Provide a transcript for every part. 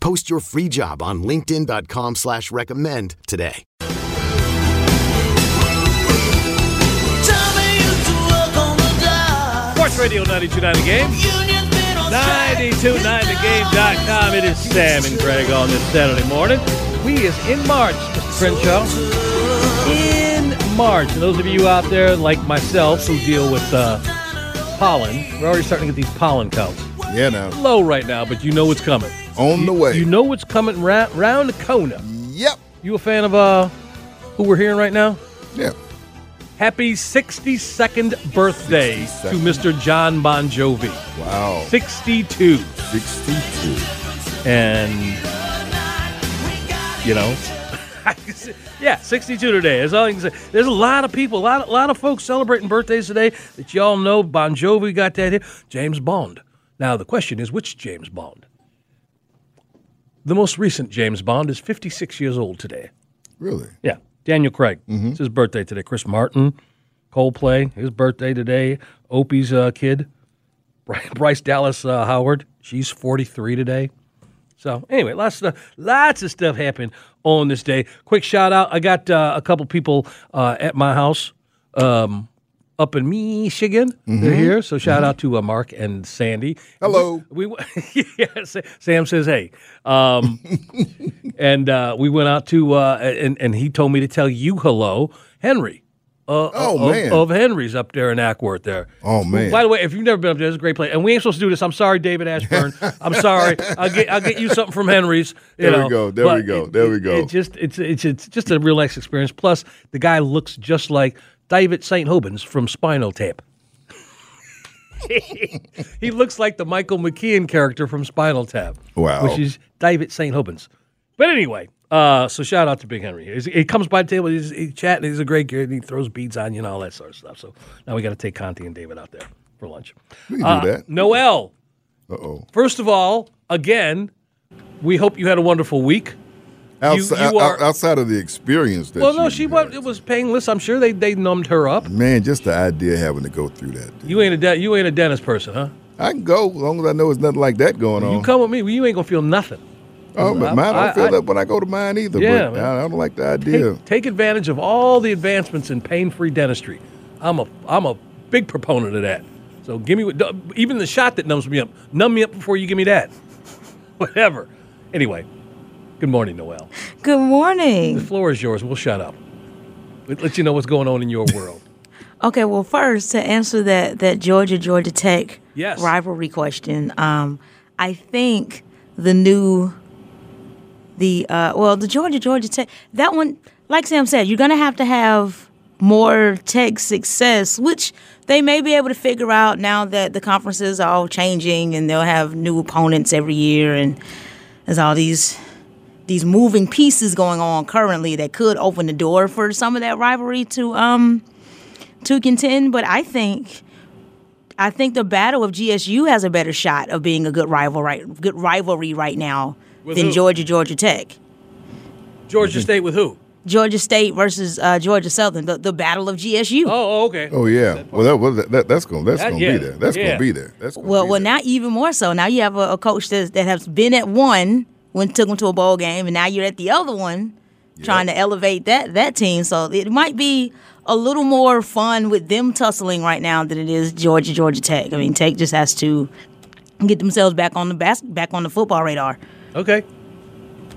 Post your free job on LinkedIn.com slash recommend today. Sports Radio 92.9 The Game. 929thegame.com. It is Sam and Greg on this Saturday morning. We is in March, Mr. Crenshaw. In March. And those of you out there like myself who deal with uh, pollen, we're already starting to get these pollen counts. Yeah, now. Low right now, but you know what's coming. On you, the way. You know what's coming ra- round the corner. Yep. You a fan of uh, who we're hearing right now? Yeah. Happy 62nd birthday 62nd. to Mr. John Bon Jovi. Wow. 62. 62. And, you know, yeah, 62 today. That's all I can say. There's a lot of people, a lot, a lot of folks celebrating birthdays today that y'all know. Bon Jovi got that here. James Bond. Now, the question is, which James Bond? The most recent James Bond is 56 years old today. Really? Yeah, Daniel Craig. It's his birthday today. Chris Martin, Coldplay, his birthday today. Opie's uh, kid, Bryce Dallas uh, Howard, she's 43 today. So anyway, lots of stuff, lots of stuff happened on this day. Quick shout out! I got uh, a couple people uh, at my house um, up in Michigan. They're here, so shout out to uh, Mark and Sandy. Hello. We, we yeah, Sam says hey, um, and uh, we went out to uh, and and he told me to tell you hello, Henry. Uh, Oh, of, man. of Henry's up there in Acworth there. Oh, man. By the way, if you've never been up there, it's a great place. And we ain't supposed to do this. I'm sorry, David Ashburn. I'm sorry. I'll get I'll get you something from Henry's. There we go. There we But go. it- There we it- go. It just it's it's it's just a real nice experience. Plus, the guy looks just like David St. Hubbins from Spinal Tap. he looks like the Michael McKean character from Spinal Tap. Wow. Which is David St. Hubbins. But anyway, uh, so shout out to Big Henry. He's- He comes by the table, he's, he's chatting, he's a great kid, and he throws beads on you and all that sort of stuff. So now we got to take Conti and David out there for lunch. We can Uh, do that. Noel, Uh oh. first of all, again, we hope you had a wonderful week. Outside, you are- outside of the experience that Well, no, she was, it was painless. I'm sure they, they numbed her up. Man, just the idea of having to go through that. dude. You ain't a de- you ain't a dentist person, huh? I can go as long as I know there's nothing like that going on. You come with me, well, you ain't gonna feel nothing. oh, but mine, I don't feel I- that when I go to mine either. Yeah, but. I, I don't like the idea. Take, take advantage of all the advancements in pain-free dentistry. I'm a I'm a big proponent of that. So give me even the shot that numbs me up. Numb me up before you give me that. Whatever. Anyway, good morning, Noel. Good morning. The floor is yours. We'll shut up. Let, let you know what's going on in your world. Okay, well, first to answer that that Georgia Georgia Tech Yes. rivalry question, um, I think the new the uh, well the Georgia Georgia Tech that one, like Sam said, you're gonna have to have more Tech success, which they may be able to figure out now that the conferences are all changing and they'll have new opponents every year and there's all these these moving pieces going on currently that could open the door for some of that rivalry to um to contend. But I think I think the battle of GSU has a better shot of being a good rival right good rivalry right now With than who? Georgia Georgia Tech. Georgia State with who? Georgia State versus uh, Georgia Southern, the, the battle of GSU. Oh, oh, okay. Oh yeah. Well, that, well, that, that that's gonna that's That- gonna yeah, be there. That's yeah. gonna be there. That's gonna well, be well, there. now even more so. Now you have a, a coach that that has been at one when took them to a bowl game, and now you're at the other one, trying to elevate that that team. So it might be a little more fun with them tussling right now than it is Georgia Georgia Tech. I mean, Tech just has to get themselves back on the bas- back on the football radar. Okay.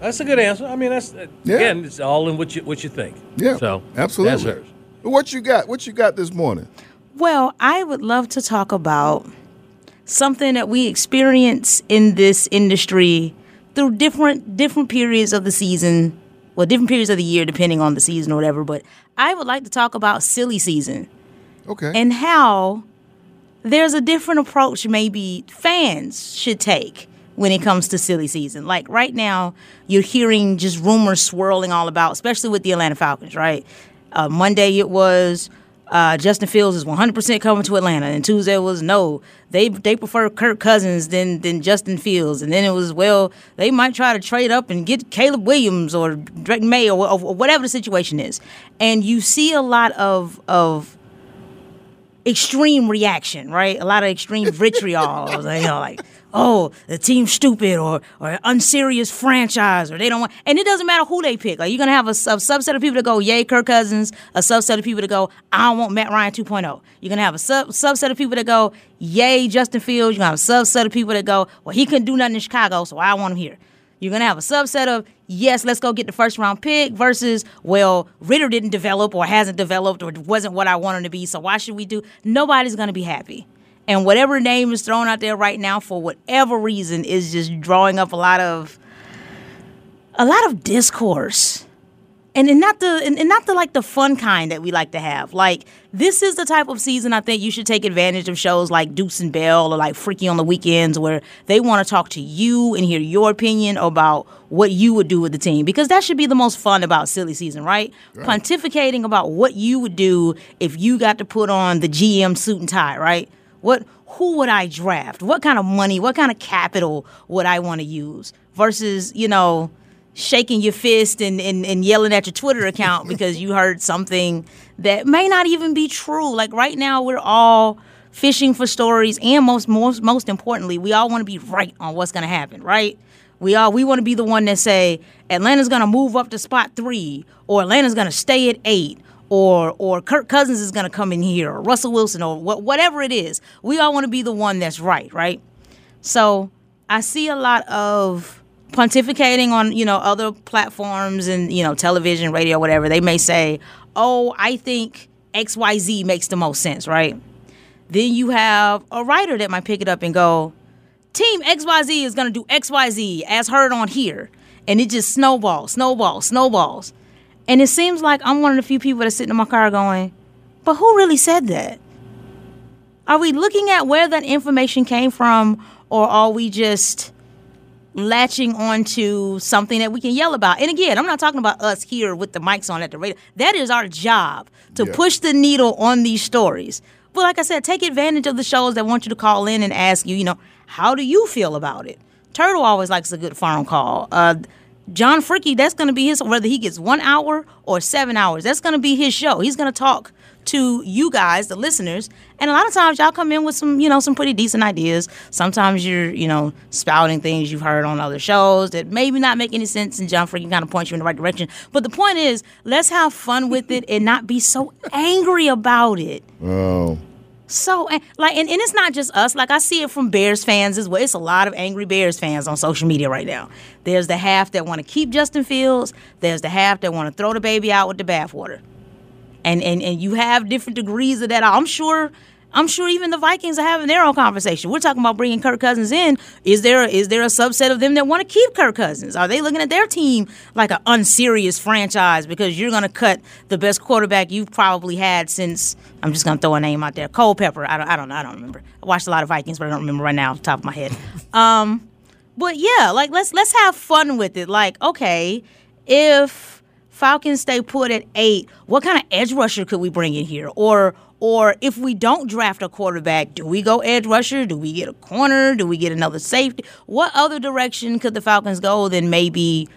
That's a good answer. I mean, that's uh, Yeah. again, it's all in what you what you think. yeah, So absolutely. That's hers. What you got? What you got this morning? Well, I would love to talk about something that we experience in this industry through different different periods of the season, well, different periods of the year depending on the season or whatever, but I would like to talk about silly season Okay. and how there's a different approach maybe fans should take when it comes to silly season. Like right now, you're hearing just rumors swirling all about, especially with the Atlanta Falcons, right? Uh, Monday it was uh, Justin Fields is 100% coming to Atlanta, and Tuesday was no, they they prefer Kirk Cousins than than Justin Fields, and then it was well they might try to trade up and get Caleb Williams or Drake Maye or, or whatever the situation is, and you see a lot of of extreme reaction, right? A lot of extreme vitriol. you know, like, oh, the team's stupid or or unserious franchise or they don't want. And it doesn't matter who they pick. Like you're gonna have a, sub- subset of people that go, yay, Kirk Cousins. A subset of people that go, I don't want Matt Ryan 2.0. You're gonna have a sub- subset of people that go, yay, Justin Fields. You're gonna have a subset of people that go, well, he couldn't do nothing in Chicago, so I want him here. You're gonna have a subset of yes, let's go get the first round pick versus well, Ridder didn't develop or hasn't developed or wasn't what I want him to be. So why should we do? Nobody's gonna be happy. And whatever name is thrown out there right now for whatever reason is just drawing up a lot of a lot of discourse. And, and not the and, and not the like the fun kind that we like to have. Like this is the type of season I think you should take advantage of shows like Dukes and Bell or like Freaky on the Weekends where they want to talk to you and hear your opinion about what you would do with the team because that should be the most fun about silly season, right? Pontificating about what you would do if you got to put on the GM suit and tie, right? What who would I draft? What kind of money, what kind of capital would I want to use versus, you know, shaking your fist and, and, and yelling at your Twitter account because you heard something that may not even be true. Like right now, we're all fishing for stories, and most most most importantly, we all want to be right on what's going to happen, right? We all we want to be the one that say Atlanta's going to move up to spot three, or Atlanta's going to stay at eight, or or Kirk Cousins is going to come in here, or Russell Wilson, or wh- whatever it is. We all want to be the one that's right, right? So I see a lot of pontificating on you know other platforms and you know television, radio, whatever. They may say, "Oh, I think X Y Z makes the most sense," right? Then you have a writer that might pick it up and go, "Team X Y Z is going to do X Y Z as heard on here," and it just snowballs, snowballs, snowballs. And it seems like I'm one of the few people that's sitting in my car going, "But who really said that?" Are we looking at where that information came from, or are we just latching onto something that we can yell about? And again, I'm not talking about us here with the mics on at the radio. That is our job to Yeah. push the needle on these stories. But like I said, take advantage of the shows that want you to call in and ask you, you know, how do you feel about it? Turtle always likes a good phone call. Uh, John Fricke, that's going to be his, whether he gets one hour or seven hours, that's going to be his show. He's going to talk to you guys, the listeners. And a lot of times y'all come in with some, you know, some pretty decent ideas. Sometimes you're, you know, spouting things you've heard on other shows that maybe not make any sense and John Fricke kind of points you in the right direction. But the point is, let's have fun with it and not be so angry about it. Oh, So and- like, and, and it's not just us. Like I see it from Bears fans as well. It's a lot of angry Bears fans on social media right now. There's the half that want to keep Justin Fields. There's the half that want to throw the baby out with the bathwater. And and and you have different degrees of that. I'm sure. I'm sure even the Vikings are having their own conversation. We're talking about bringing Kirk Cousins in. Is there is there a subset of them that want to keep Kirk Cousins? Are they looking at their team like an unserious franchise because you're going to cut the best quarterback you've probably had since? I'm just going to throw a name out there, Culpepper. I don't, I don't know. I don't remember. I watched a lot of Vikings, but I don't remember right now off the top of my head. Um, but yeah, like let's let's have fun with it. Like okay, if Falcons stay put at eight, what kind of edge rusher could we bring in here? Or or if we don't draft a quarterback, do we go edge rusher? Do we get a corner? Do we get another safety? What other direction could the Falcons go than maybe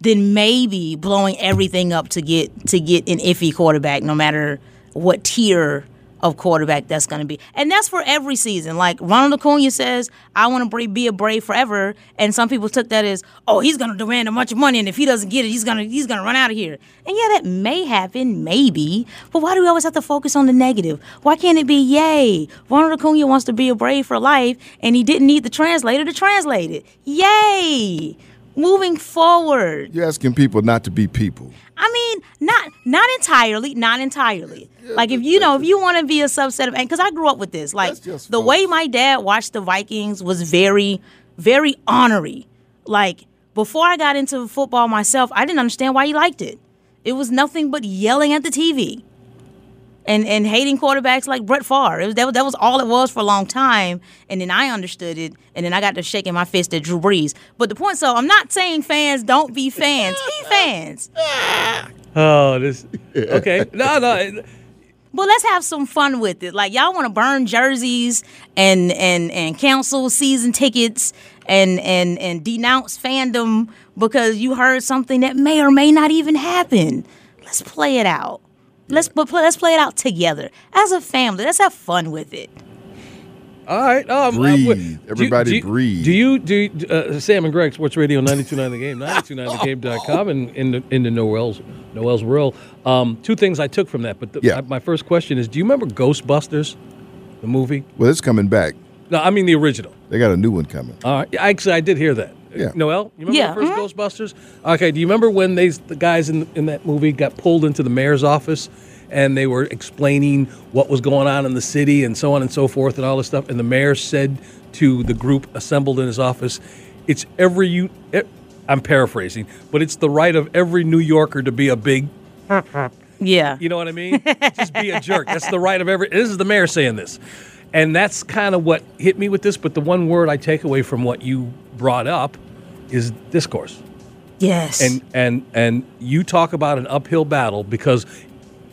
than maybe blowing everything up to get to get an iffy quarterback, no matter what tier of quarterback that's going to be. And that's for every season. Like Ronald Acuna says, I want to be a Brave forever. And some people took that as, oh, he's going to demand a bunch of money. And if he doesn't get it, he's going to he's to run out of here. And yeah, that may happen, maybe. But why do we always have to focus on the negative? Why can't it be, yay, Ronald Acuna wants to be a Brave for life and he didn't need the translator to translate it. Yay! Moving forward. You're asking people not to be people. I mean, not not entirely, not entirely. like if you know, if you want to be a subset of, and because I grew up with this, like the way my dad watched the Vikings was very, very honorary. Like before I got into football myself, I didn't understand why he liked it. It was nothing but yelling at the TV. And, and hating quarterbacks like Brett Favre. It was, that, was, that was all it was for a long time. And then I understood it. And then I got to shaking my fist at Drew Brees. But the point, so I'm not saying fans don't be fans. Be fans. Oh, this. Okay. No, no. But let's have some fun with it. Like y'all want to burn jerseys and and and cancel season tickets and and and denounce fandom because you heard something that may or may not even happen. Let's play it out. Let's but play, let's play it out together as a family. Let's have fun with it. All right. I'm- I'm Breathe. with- do Everybody do you- breathe. Do you, do you, uh, Sam and Greg, Sports Radio 929 The Game, 929thegame.com, and in the, in the Noel's, Noel's World. Um, two things I took from that, but the, Yeah. my first question is do you remember Ghostbusters, the movie? Well, it's coming back. No, I mean the original. They got a new one coming. All right. Yeah, Actually, I did hear that. Yeah. Noel, you remember Yeah, the 1st mhm. Ghostbusters? Okay. Do you remember when they the guys in in that movie got pulled into the mayor's office and they were explaining what was going on in the city and so on and so forth and all this stuff? And the mayor said to the group assembled in his office, "It's every you." I'm paraphrasing, but it's the right of every New Yorker to be a big Yeah. you know what I mean? Just be a jerk. That's the right of every. This is the mayor saying this, and that's kind of what hit me with this. But the one word I take away from what you brought up is discourse, Yes. and and and you talk about an uphill battle because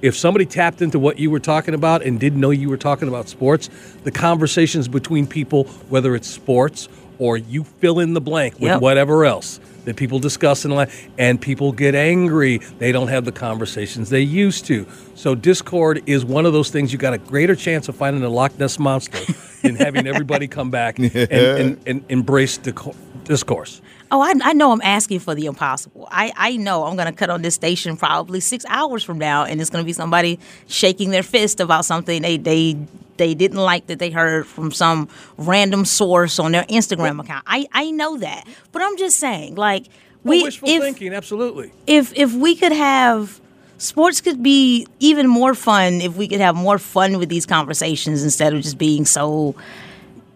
if somebody tapped into what you were talking about and didn't know you were talking about sports, the conversations between people, whether it's sports or you fill in the blank with Yep. whatever else that people discuss in life, and people get angry. They don't have the conversations they used to. So Discord is one of those things you got a greater chance of finding a Loch Ness monster than having everybody come back and, and, and embrace deco- discourse. Oh, I, I know I'm asking for the impossible. I, I know I'm going to cut on this station probably six hours from now, and it's going to be somebody shaking their fist about something they, they they didn't like that they heard from some random source on their Instagram account. I, I know that, but I'm just saying, like Well, we wishful if, thinking, absolutely. if if we could have sports could be even more fun if we could have more fun with these conversations instead of just being so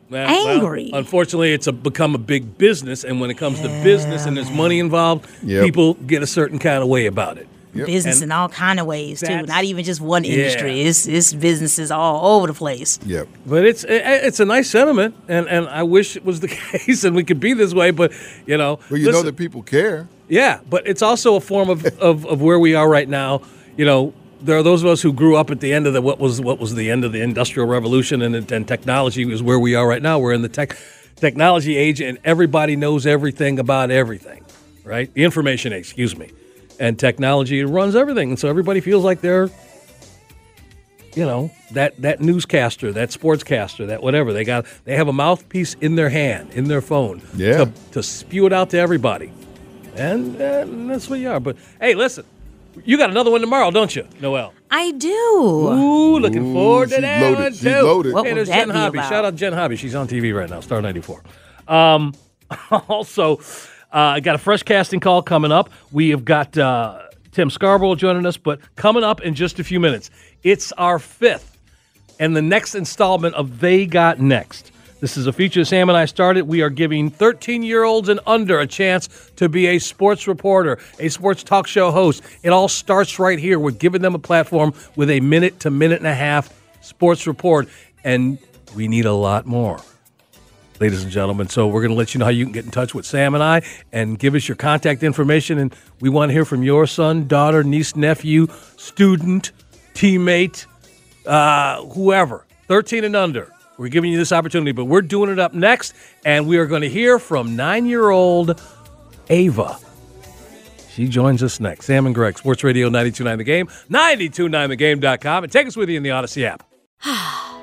Well, well, Angry. unfortunately, it's a, become a big business, and when it comes to business and there's money involved, Yep. people get a certain kind of way about it. Business And in all kind of ways too. Not even just one industry. Yeah. It's it's businesses all over the place. Yep. But it's it's a nice sentiment, and, and I wish it was the case and we could be this way. But you know, Well, you know that people care. yeah. But it's also a form of, of, of where we are right now. You know, there are those of us who grew up at the end of the what was what was the end of the industrial revolution, and and technology is where we are right now. We're in the tech technology age, and everybody knows everything about everything, right? The information age, excuse me, and technology runs everything, and so everybody feels like they're you know that that newscaster, that sportscaster, that whatever they got. They have a mouthpiece in their hand, in their phone, Yeah. to, to spew it out to everybody, and, uh, that's what you are. But hey, listen, you got another one tomorrow, don't you, Noel? I do. Ooh, looking Ooh, forward to that loaded. one She's too. loaded. What hey, there's that Jen Hobby. about? Shout out Jen Hobby. She's on TV right now, Star 94. Um, also, I got a fresh casting call coming up. We have got uh, Tim Scarborough joining us, but coming up in just a few minutes, it's our fifth and the next installment of They Got Next. This is a feature Sam and I started. We are giving 13 year olds and under a chance to be a sports reporter, a sports talk show host. It all starts right here. We're giving them a platform with a minute to minute and a half sports report, and we need a lot more ladies and gentlemen. So we're going to let you know how you can get in touch with Sam and I and give us your contact information. And we want to hear from your son, daughter, niece, nephew, student, teammate, uh, whoever, 13 and under. We're giving you this opportunity, but we're doing it up next. And we are going to hear from nine year old Ava. She joins us next. Sam and Greg, Sports Radio 929 The Game, 929thegame.com, and take us with you in the Odyssey app.